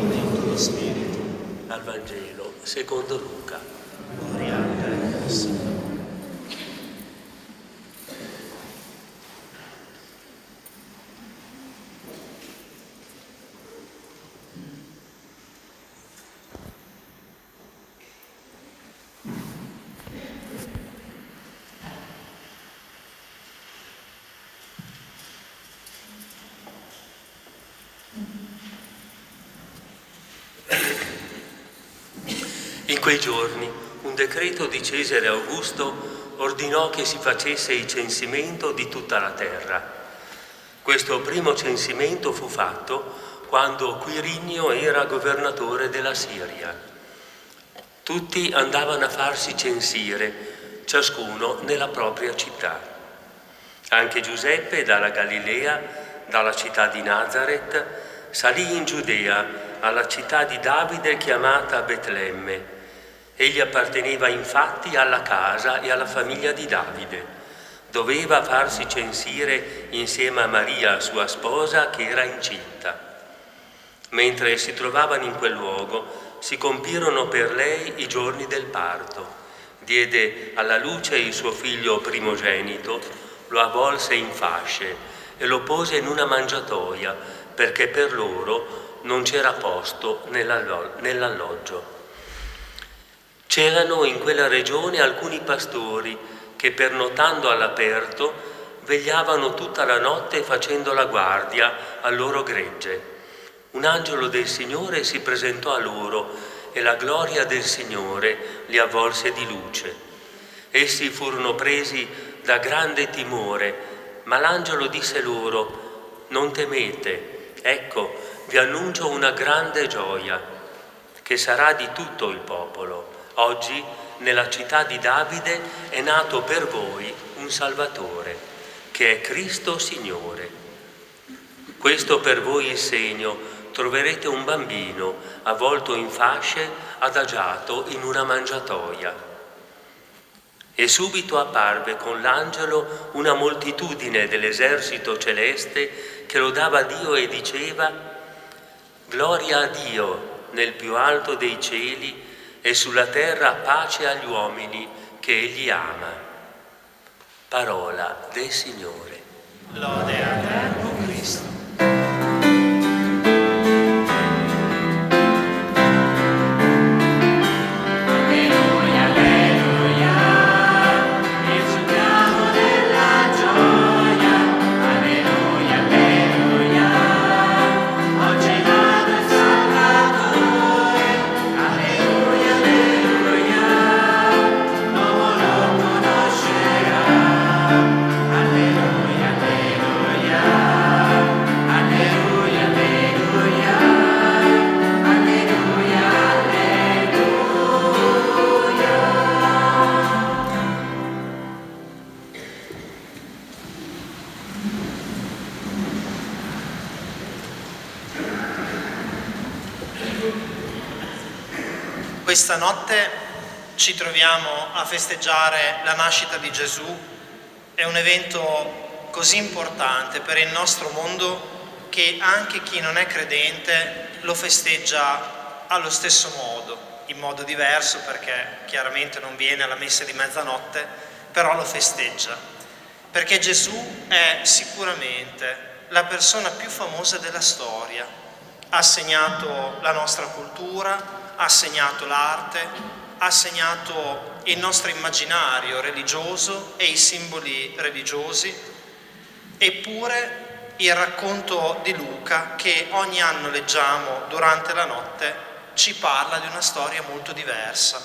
il tuo spirito. Al Vangelo secondo Luca. Gloria a te, Signore. In quei giorni un decreto di Cesare Augusto ordinò che si facesse il censimento di tutta la terra. Questo primo censimento fu fatto quando Quirinio era governatore della Siria. Tutti andavano a farsi censire, ciascuno nella propria città. Anche Giuseppe dalla Galilea, dalla città di Nazareth, salì in Giudea, alla città di Davide chiamata Betlemme. Egli apparteneva infatti alla casa e alla famiglia di Davide. Doveva farsi censire insieme a Maria, sua sposa, che era incinta. Mentre si trovavano in quel luogo, si compirono per lei i giorni del parto. Diede alla luce il suo figlio primogenito, lo avvolse in fasce e lo pose in una mangiatoia, perché per loro non c'era posto nell'alloggio. C'erano in quella regione alcuni pastori che pernotando all'aperto vegliavano tutta la notte facendo la guardia al loro gregge. Un angelo del Signore si presentò a loro e la gloria del Signore li avvolse di luce. Essi furono presi da grande timore, ma l'angelo disse loro, non temete, ecco, vi annuncio una grande gioia che sarà di tutto il popolo. Oggi nella città di Davide è nato per voi un Salvatore, che è Cristo Signore. Questo per voi il segno, troverete un bambino avvolto in fasce, adagiato in una mangiatoia. E subito apparve con l'angelo una moltitudine dell'esercito celeste che lodava Dio e diceva, Gloria a Dio nel più alto dei cieli e sulla terra pace agli uomini che Egli ama. Parola del Signore. Lode a te, Cristo. Questa notte ci troviamo a festeggiare la nascita di Gesù. È un evento così importante per il nostro mondo che anche chi non è credente lo festeggia allo stesso modo, in modo diverso perché chiaramente non viene alla messa di mezzanotte, però lo festeggia. Perché Gesù è sicuramente la persona più famosa della storia. Ha segnato la nostra cultura, ha segnato l'arte, ha segnato il nostro immaginario religioso e i simboli religiosi, eppure il racconto di Luca che ogni anno leggiamo durante la notte ci parla di una storia molto diversa.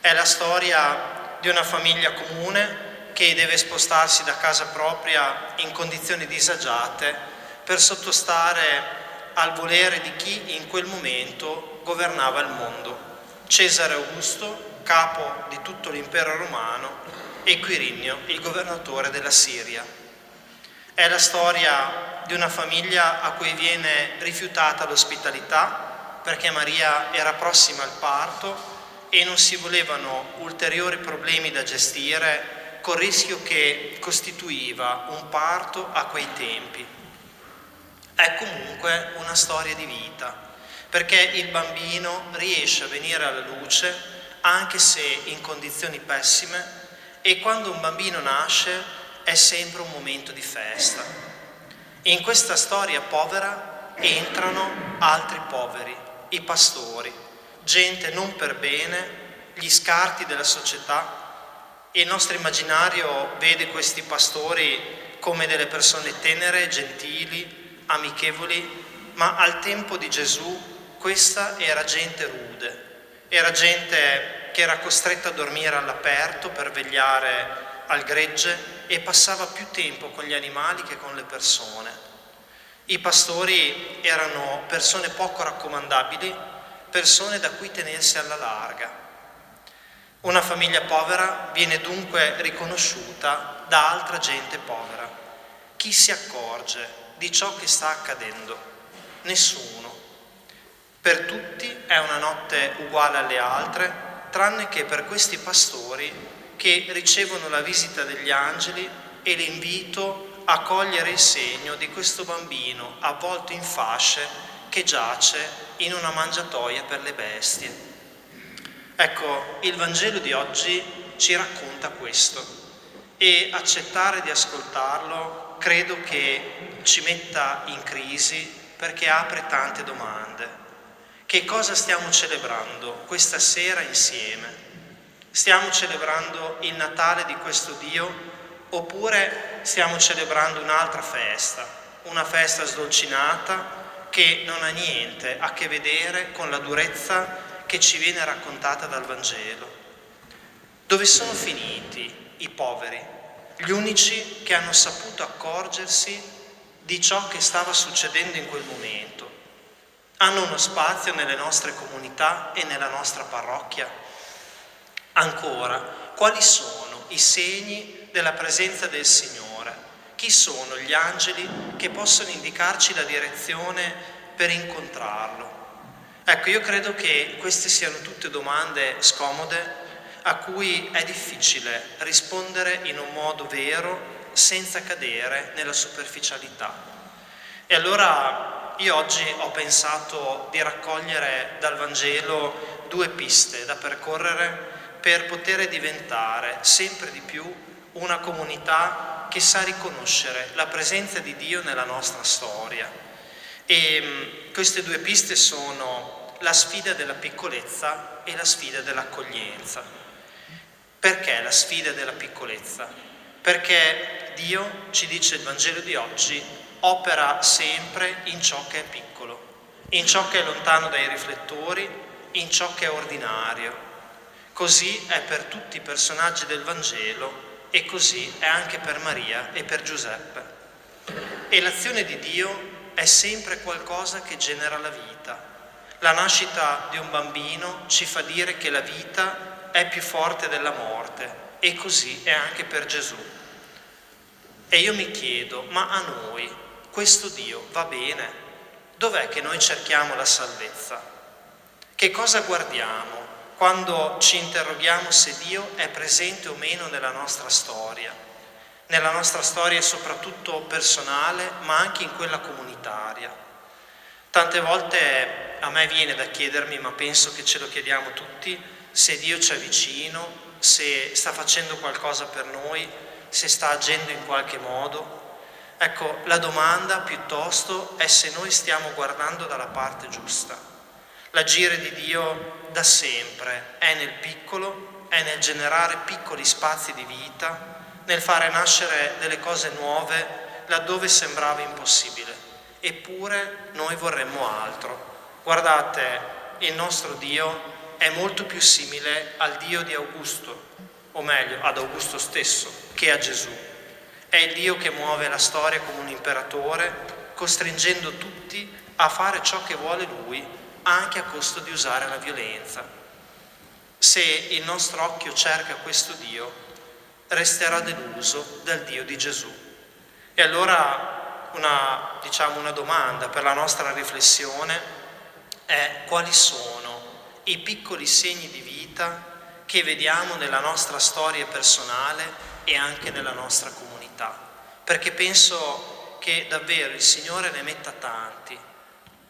È la storia di una famiglia comune che deve spostarsi da casa propria in condizioni disagiate per sottostare al volere di chi in quel momento governava il mondo, Cesare Augusto, capo di tutto l'impero romano, e Quirinio, il governatore della Siria. È la storia di una famiglia a cui viene rifiutata l'ospitalità perché Maria era prossima al parto e non si volevano ulteriori problemi da gestire col rischio che costituiva un parto a quei tempi. È comunque una storia di vita perché il bambino riesce a venire alla luce anche se in condizioni pessime e quando un bambino nasce è sempre un momento di festa. In questa storia povera entrano altri poveri, i pastori, gente non per bene, gli scarti della società. Il nostro immaginario vede questi pastori come delle persone tenere, gentili, amichevoli, ma al tempo di Gesù questa era gente rude, era gente che era costretta a dormire all'aperto per vegliare al gregge e passava più tempo con gli animali che con le persone. I pastori erano persone poco raccomandabili, persone da cui tenersi alla larga. Una famiglia povera viene dunque riconosciuta da altra gente povera. Chi si accorge di ciò che sta accadendo? Nessuno. Per tutti è una notte uguale alle altre, tranne che per questi pastori che ricevono la visita degli angeli e l'invito a cogliere il segno di questo bambino avvolto in fasce che giace in una mangiatoia per le bestie. Ecco, il Vangelo di oggi ci racconta questo e accettare di ascoltarlo credo che ci metta in crisi perché apre tante domande. Che cosa stiamo celebrando questa sera insieme? Stiamo celebrando il Natale di questo Dio oppure stiamo celebrando un'altra festa, una festa sdolcinata che non ha niente a che vedere con la durezza che ci viene raccontata dal Vangelo? Dove sono finiti i poveri, gli unici che hanno saputo accorgersi di ciò che stava succedendo in quel momento? Hanno uno spazio nelle nostre comunità e nella nostra parrocchia? Ancora, quali sono i segni della presenza del Signore? Chi sono gli angeli che possono indicarci la direzione per incontrarlo? Ecco, io credo che queste siano tutte domande scomode a cui è difficile rispondere in un modo vero senza cadere nella superficialità. E allora io oggi ho pensato di raccogliere dal Vangelo due piste da percorrere per poter diventare sempre di più una comunità che sa riconoscere la presenza di Dio nella nostra storia. E mm, queste due piste sono la sfida della piccolezza e la sfida dell'accoglienza. Perché la sfida della piccolezza? Perché Dio, ci dice il Vangelo di oggi, opera sempre in ciò che è piccolo, in ciò che è lontano dai riflettori, in ciò che è ordinario. Così è per tutti i personaggi del Vangelo e così è anche per Maria e per Giuseppe. E l'azione di Dio è sempre qualcosa che genera la vita. La nascita di un bambino ci fa dire che la vita è più forte della morte e così è anche per Gesù. E io mi chiedo, ma a noi questo Dio va bene? Dov'è che noi cerchiamo la salvezza? Che cosa guardiamo quando ci interroghiamo se Dio è presente o meno nella nostra storia? Nella nostra storia soprattutto personale, ma anche in quella comunitaria. Tante volte a me viene da chiedermi, ma penso che ce lo chiediamo tutti, se Dio ci è vicino, se sta facendo qualcosa per noi, se sta agendo in qualche modo. Ecco, la domanda piuttosto è se noi stiamo guardando dalla parte giusta. L'agire di Dio da sempre è nel piccolo, è nel generare piccoli spazi di vita, nel fare nascere delle cose nuove laddove sembrava impossibile. Eppure noi vorremmo altro. Guardate, il nostro Dio è molto più simile al Dio di Augusto, o meglio ad Augusto stesso, che a Gesù. È il Dio che muove la storia come un imperatore, costringendo tutti a fare ciò che vuole Lui, anche a costo di usare la violenza. Se il nostro occhio cerca questo Dio, resterà deluso dal Dio di Gesù. E allora una, diciamo, una domanda per la nostra riflessione è quali sono i piccoli segni di vita che vediamo nella nostra storia personale e anche nella nostra comunità perché penso che davvero il Signore ne metta tanti,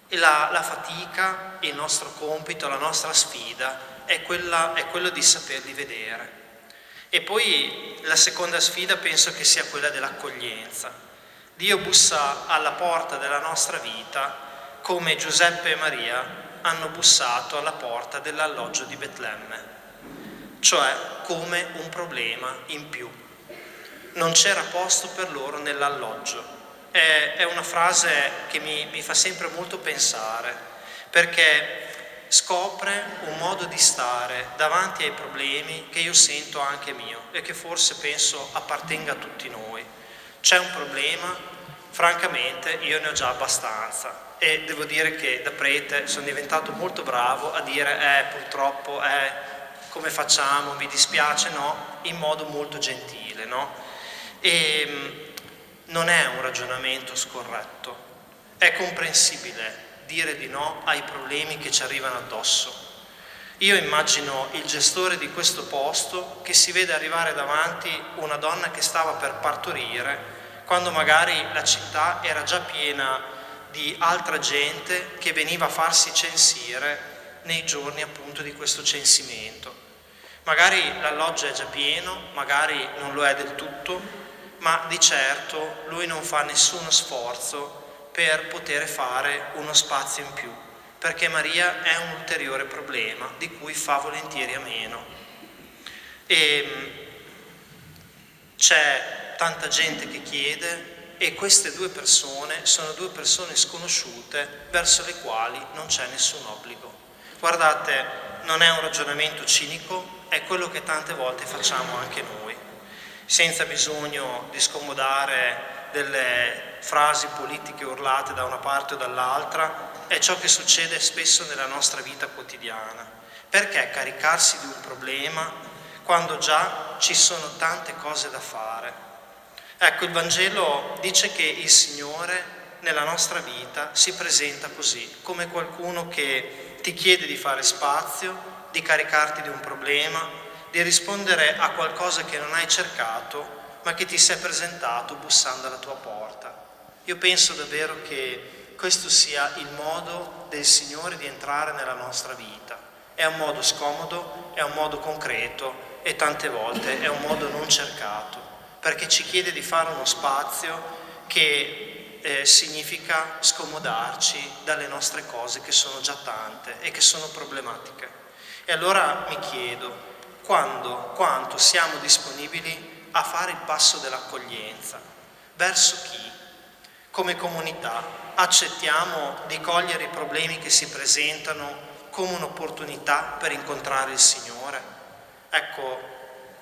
E la, la fatica, il nostro compito, la nostra sfida è, quella, è quello di saperli vedere. E poi la seconda sfida penso che sia quella dell'accoglienza. Dio bussa alla porta della nostra vita come Giuseppe e Maria hanno bussato alla porta dell'alloggio di Betlemme, cioè come un problema in più. Non c'era posto per loro nell'alloggio. È, una frase che mi, mi fa sempre molto pensare, perché scopre un modo di stare davanti ai problemi che io sento anche mio e che forse penso appartenga a tutti noi. C'è un problema, francamente io ne ho già abbastanza e devo dire che da prete sono diventato molto bravo a dire eh purtroppo eh come facciamo, mi dispiace, no, in modo molto gentile, no? E mm, non è un ragionamento scorretto, è comprensibile dire di no ai problemi che ci arrivano addosso. Io immagino il gestore di questo posto che si vede arrivare davanti una donna che stava per partorire, quando magari la città era già piena di altra gente che veniva a farsi censire nei giorni appunto di questo censimento. Magari l'alloggio è già pieno, magari non lo è del tutto, ma di certo lui non fa nessuno sforzo per poter fare uno spazio in più, perché Maria è un ulteriore problema di cui fa volentieri a meno. E c'è tanta gente che chiede e queste due persone sono due persone sconosciute verso le quali non c'è nessun obbligo. Guardate, non è un ragionamento cinico, è quello che tante volte facciamo anche noi, senza bisogno di scomodare delle frasi politiche urlate da una parte o dall'altra, è ciò che succede spesso nella nostra vita quotidiana. Perché caricarsi di un problema quando già ci sono tante cose da fare? Ecco, il Vangelo dice che il Signore nella nostra vita si presenta così, come qualcuno che ti chiede di fare spazio, di caricarti di un problema, di rispondere a qualcosa che non hai cercato, ma che ti sei presentato bussando alla tua porta. Io penso davvero che questo sia il modo del Signore di entrare nella nostra vita. È un modo scomodo, è un modo concreto e tante volte è un modo non cercato perché ci chiede di fare uno spazio che eh, significa scomodarci dalle nostre cose che sono già tante e che sono problematiche. E allora mi chiedo, quando, quanto siamo disponibili a fare il passo dell'accoglienza? Verso chi? Come comunità accettiamo di cogliere i problemi che si presentano come un'opportunità per incontrare il Signore? Ecco,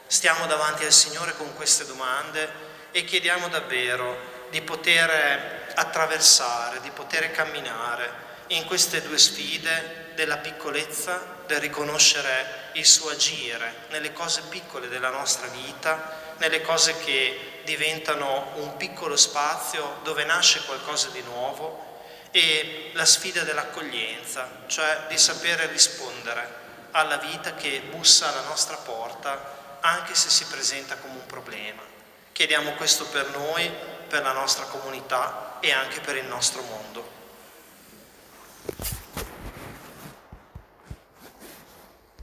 stiamo davanti al Signore con queste domande e chiediamo davvero di poter attraversare, di poter camminare in queste due sfide della piccolezza, del riconoscere il suo agire nelle cose piccole della nostra vita, nelle cose che diventano un piccolo spazio dove nasce qualcosa di nuovo e la sfida dell'accoglienza, cioè di sapere rispondere alla vita che bussa alla nostra porta anche se si presenta come un problema. Chiediamo questo per noi, per la nostra comunità e anche per il nostro mondo.